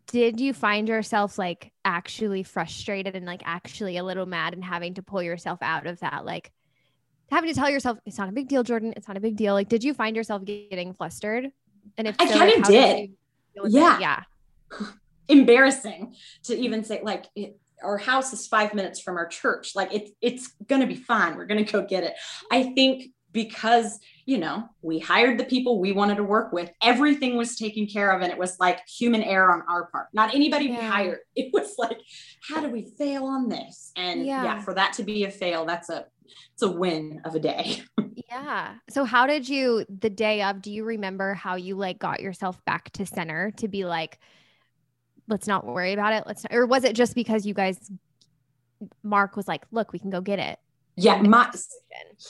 Did you find yourself like actually frustrated and like actually a little mad and having to pull yourself out of that? Like having to tell yourself it's not a big deal, Jordan. It's not a big deal. Like, did you find yourself getting flustered? And if I so, kind like, of how did. you Yeah. it? Yeah. embarrassing to even say like it, our house is five minutes from our church like it, it's gonna be fine we're gonna go get it i think because you know we hired the people we wanted to work with everything was taken care of and it was like human error on our part not anybody we hired it was like how do we fail on this and yeah. Yeah. for that to be a fail that's a it's a win of a day Yeah. So how did you the day of, do you remember how you like got yourself back to center to be like, let's not worry about it. Let's not, or was it just because you guys Mark was like, look, we can go get it. yeah my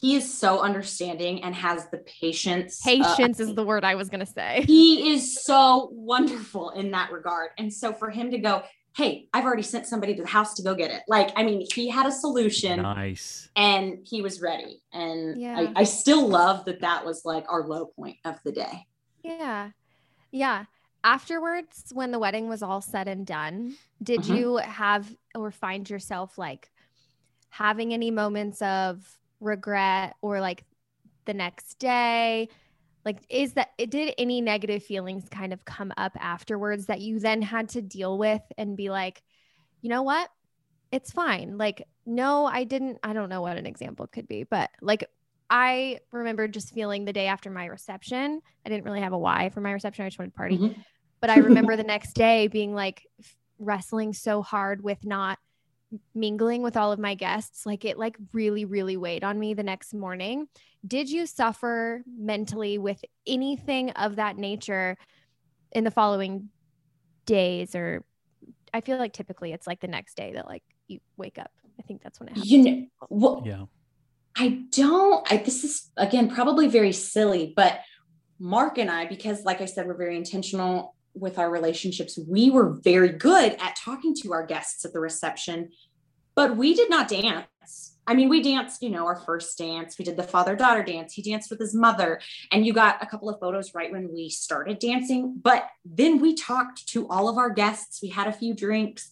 he is so understanding and has the patience uh, Patience is the word I was gonna say. he is so wonderful in that regard. And so for him to go, hey, I've already sent somebody to the house to go get it. Like, I mean, he had a solution Nice. and he was ready. And Yeah. I, I still love that that was like our low point of the day. Yeah. Yeah. Afterwards, when the wedding was all said and done, did Mhm. you have or find yourself like having any moments of regret or like the next day? Like, is that it did any negative feelings kind of come up afterwards that you then had to deal with and be like, you know what? It's fine. Like, no, I didn't. I don't know what an example could be, but like, I remember just feeling the day after my reception. I didn't really have a why for my reception. I just wanted to party. Mhm. But I remember the next day being like wrestling so hard with not mingling with all of my guests. Like it like really, really weighed on me the next morning. Did you suffer mentally with anything of that nature in the following days or I feel like typically it's like the next day that like you wake up. I think that's when it happens. You know, well, Yeah. I don't, I, this is again, probably very silly, but Mark and I, because like I said, we're very intentional with our relationships, we were very good at talking to our guests at the reception, but we did not dance. I mean, we danced, you know, our first dance. We did the father daughter dance. He danced with his mother. And you got a couple of photos right when we started dancing. But then we talked to all of our guests. We had a few drinks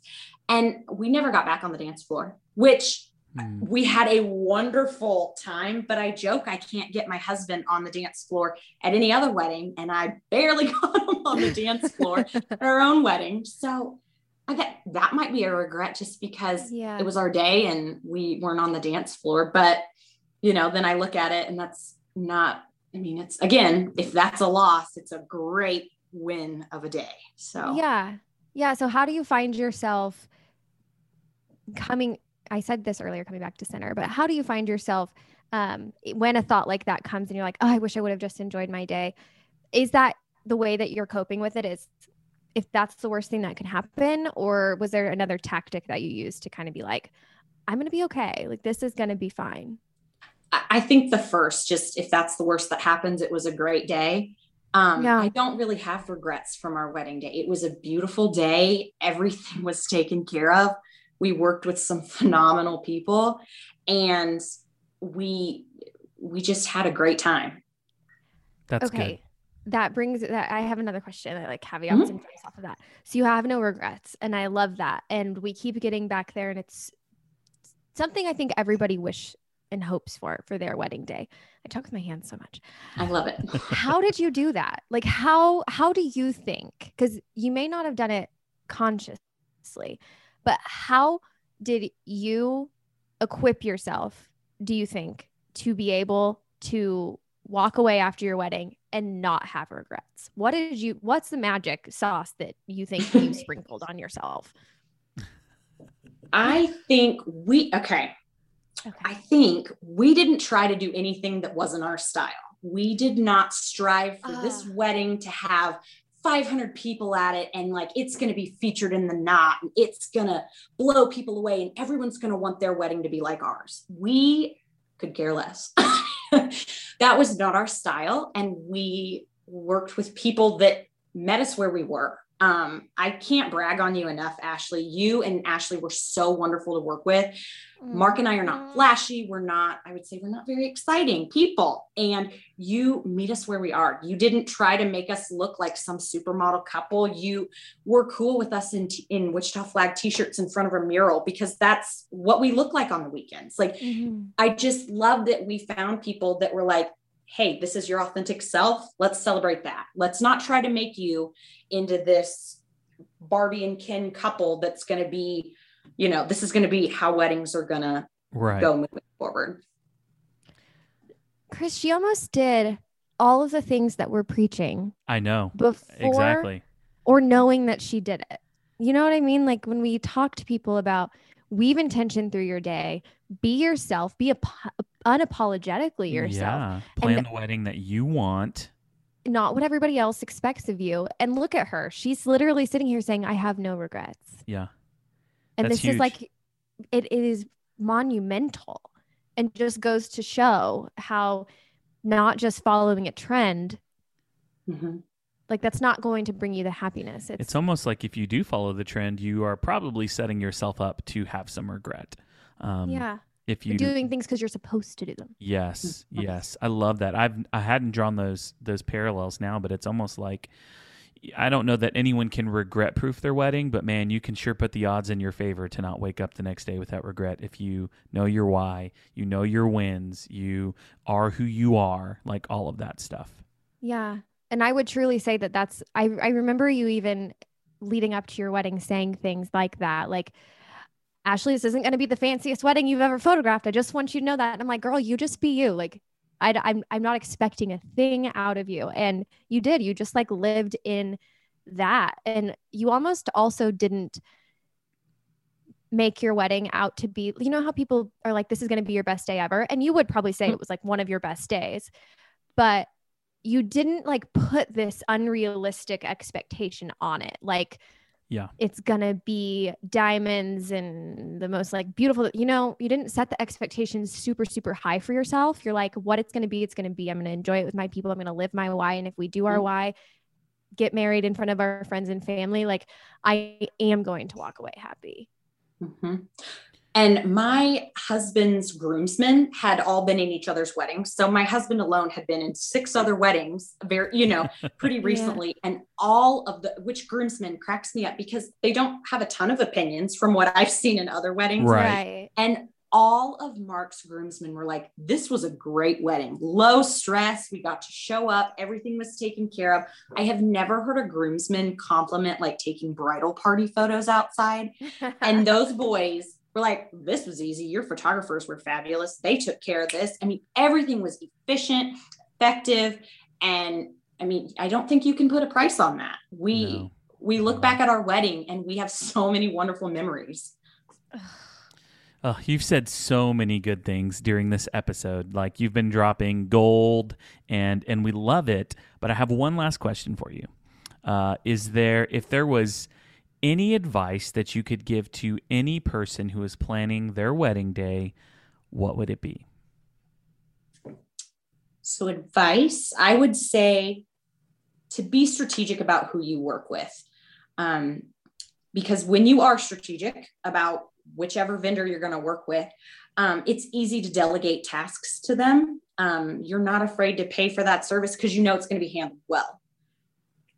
and we never got back on the dance floor, which Hmm. we had a wonderful time, but I joke I can't get my husband on the dance floor at any other wedding, and I barely got him on the dance floor at our own wedding. So I bet that might be a regret just because Yeah. it was our day and we weren't on the dance floor. But you know, then I look at it and that's not, I mean, it's again, if that's a loss, it's a great win of a day. So Yeah. Yeah. So how do you find yourself coming? I said this earlier, coming back to center, but how do you find yourself um, when a thought like that comes and you're like, oh, I wish I would have just enjoyed my day? Is that the way that you're coping with it? Is if that's the worst thing that could happen? Or was there another tactic that you used to kind of be like, I'm going to be okay. Like, this is going to be fine. I I think the first, just if that's the worst that happens, it was a great day. Um, Yeah. I don't really have regrets from our wedding day. It was a beautiful day. Everything was taken care of. We worked with some phenomenal people and we we just had a great time. That's okay. That brings that I have another question that like caveats Mhm. and jumps off of that. So you have no regrets, and I love that. And we keep getting back there, and it's something I think everybody wish and hopes for for their wedding day. I talk with my hands so much. I love it. How did you do that? Like how how do you think? Because you may not have done it consciously, but how did you equip yourself? Do you think to be able to walk away after your wedding and not have regrets? What did you what's the magic sauce that you think you sprinkled on yourself? I think we, okay. Okay. I think we didn't try to do anything that wasn't our style. We did not strive for this Ah. wedding to have 500 people at it and like it's going to be featured in the knot and it's going to blow people away and everyone's going to want their wedding to be like ours. We could care less. that was not our style. And we worked with people that met us where we were. Um, I can't brag on you enough, Ashley. You and Ashley were so wonderful to work with. Mark and I are not flashy. We're not, I would say, we're not very exciting people. And you meet us where we are. You didn't try to make us look like some supermodel couple. You were cool with us in, t- in Wichita flag t shirts in front of a mural because that's what we look like on the weekends. Like, Mhm. I just love that we found people that were like, hey, this is your authentic self. Let's celebrate that. Let's not try to make you into this Barbie and Ken couple that's going to be, you know, this is going to be how weddings are going to Right. go moving forward. Chris, she almost did all of the things that we're preaching I know. before Exactly. or knowing that she did it. You know what I mean? Like when we talk to people about weave intention through your day, be yourself, be ap- unapologetically yourself, Yeah. Plan And- the wedding that you want. not what everybody else expects of you. And look at her. She's literally sitting here saying, I have no regrets. Yeah. And That's this huge. is like, it is monumental and just goes to show how not just following a trend, Mhm. like that's not going to bring you the happiness. It's, It's almost like if you do follow the trend, you are probably setting yourself up to have some regret. Um, yeah, If you're doing things because you're supposed to do them. Yes, Mhm. yes, I love that. I've I hadn't drawn those those parallels now, but it's almost like I don't know that anyone can regret proof their wedding, but man, you can sure put the odds in your favor to not wake up the next day with that regret if you know your why, you know your wins, you are who you are, like all of that stuff. Yeah. And I would truly say that that's, I, I remember you even leading up to your wedding saying things like that. Like, Ashley, this isn't going to be the fanciest wedding you've ever photographed. I just want you to know that. And I'm like, girl, you just be you. Like, I, I'm, I'm not expecting a thing out of you. And you did. You just like lived in that. And you almost also didn't make your wedding out to be, you know, how people are like, this is going to be your best day ever. And you would probably say Mhm. it was like one of your best days. But you didn't like put this unrealistic expectation on it. Like, Yeah. it's gonna be diamonds and the most like beautiful, you know, you didn't set the expectations super, super high for yourself. You're like, what it's gonna be, it's gonna be. I'm gonna enjoy it with my people. I'm gonna live my why. And if we do our Mhm. why, get married in front of our friends and family, like I am going to walk away happy. Mhm. And my husband's groomsmen had all been in each other's weddings. So my husband alone had been in six other weddings, very, you know, pretty Yeah. recently. And all of the, which groomsmen cracks me up because they don't have a ton of opinions from what I've seen in other weddings. Right. And all of Mark's groomsmen were like, this was a great wedding, low stress. We got to show up, everything was taken care of. I have never heard a groomsman compliment like taking bridal party photos outside. And those boys were like, this was easy. Your photographers were fabulous. They took care of this. I mean, everything was efficient, effective. And I mean, I don't think you can put a price on that. We, No. we look back at our wedding and we have so many wonderful memories. Oh, you've said so many good things during this episode. Like you've been dropping gold, and and we love it. But I have one last question for you. Uh, is there, if there was any advice that you could give to any person who is planning their wedding day, what would it be? So, advice, I would say to be strategic about who you work with. Um, because when you are strategic about whichever vendor you're going to work with, um, it's easy to delegate tasks to them. Um, you're not afraid to pay for that service because you know it's going to be handled well.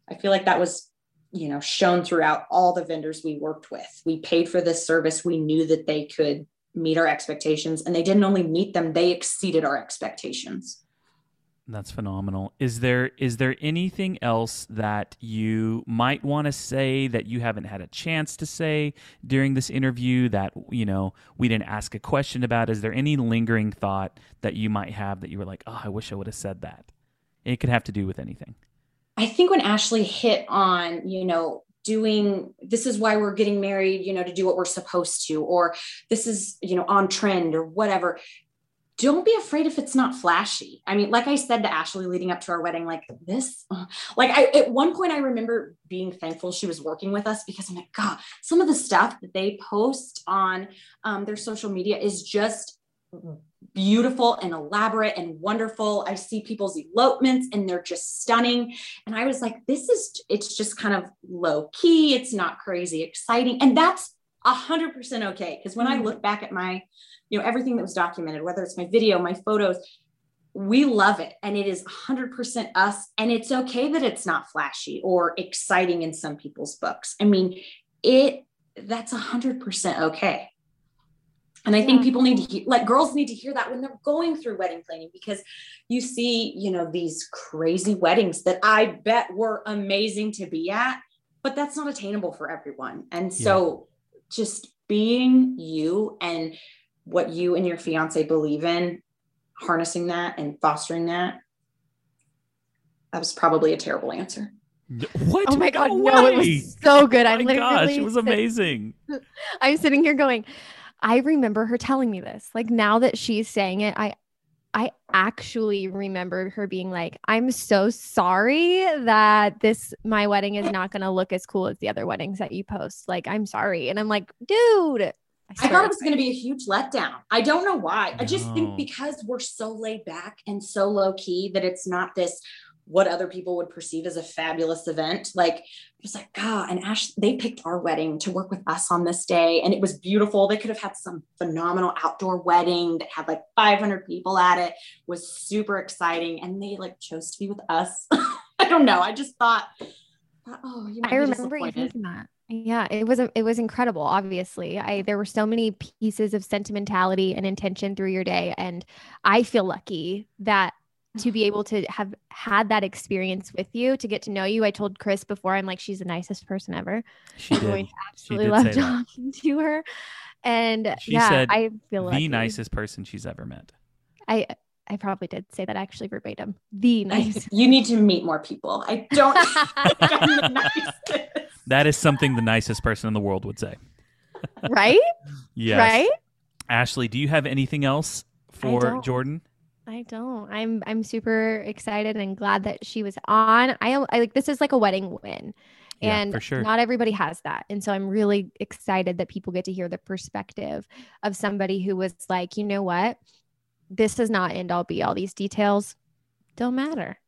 I feel like that was, you know, shown throughout all the vendors we worked with. We paid for this service. We knew that they could meet our expectations, and they didn't only meet them; they exceeded our expectations. That's phenomenal. Is there is there anything else that you might want to say that you haven't had a chance to say during this interview that you know we didn't ask a question about? Is there any lingering thought that you might have that you were like, "Oh, I wish I would have said that." It could have to do with anything. I think when Ashley hit on, you know, doing this is why we're getting married you know to do what we're supposed to or this is you know on trend or whatever don't be afraid if it's not flashy. I mean, like I said to Ashley leading up to our wedding, like this, like I, at one point I remember being thankful she was working with us because I'm like, God, some of the stuff that they post on um, their social media is just beautiful and elaborate and wonderful. I see people's elopements and they're just stunning. And I was like, this is, it's just kind of low key. It's not crazy exciting. And that's a hundred percent okay. Cause when I mm-hmm. look back at my you know everything that was documented whether it's my video my photos we love it and it is 100% us and it's okay that it's not flashy or exciting in some people's books i mean it that's 100% okay and i think people need to hear, like girls need to hear that when they're going through wedding planning because you see you know these crazy weddings that i bet were amazing to be at but that's not attainable for everyone and so yeah. just being you and what you and your fiance believe in, harnessing that and fostering that. That was probably a terrible answer. What? Oh my god, no, no it was so good. Oh I my gosh, it was amazing. I'm sitting here going, I remember her telling me this. Like now that she's saying it, I I actually remember her being like, I'm so sorry that this my wedding is not gonna look as cool as the other weddings that you post. Like, I'm sorry. And I'm like, dude, I, I thought it was going to be a huge letdown. I don't know why. No. I just think because we're so laid back and so low key that it's not this what other people would perceive as a fabulous event. Like it was like, God, and Ash, they picked our wedding to work with us on this day. And it was beautiful. They could have had some phenomenal outdoor wedding that had like 500 people at it, was super exciting. And they like chose to be with us. I don't know. I just thought, oh, you I remember you thinking that. Yeah, it was it was incredible. Obviously, I there were so many pieces of sentimentality and intention through your day, and I feel lucky that to be able to have had that experience with you, to get to know you. I told Chris before, I'm like, she's the nicest person ever. She I'm did. absolutely love talking to her, and she yeah, said I feel like the lucky. nicest person she's ever met. I I probably did say that actually verbatim. The nice. You need to meet more people. I don't. I'm the nicest that is something the nicest person in the world would say. right? yes. Right? Ashley, do you have anything else for Jordan? I don't. I'm I'm super excited and glad that she was on. I, I like this is like a wedding win. And yeah, sure. not everybody has that. And so I'm really excited that people get to hear the perspective of somebody who was like, you know what? This is not end all be all. These details don't matter.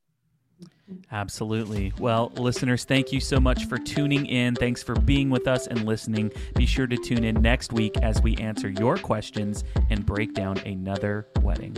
Absolutely. Well, listeners, thank you so much for tuning in. Thanks for being with us and listening. Be sure to tune in next week as we answer your questions and break down another wedding.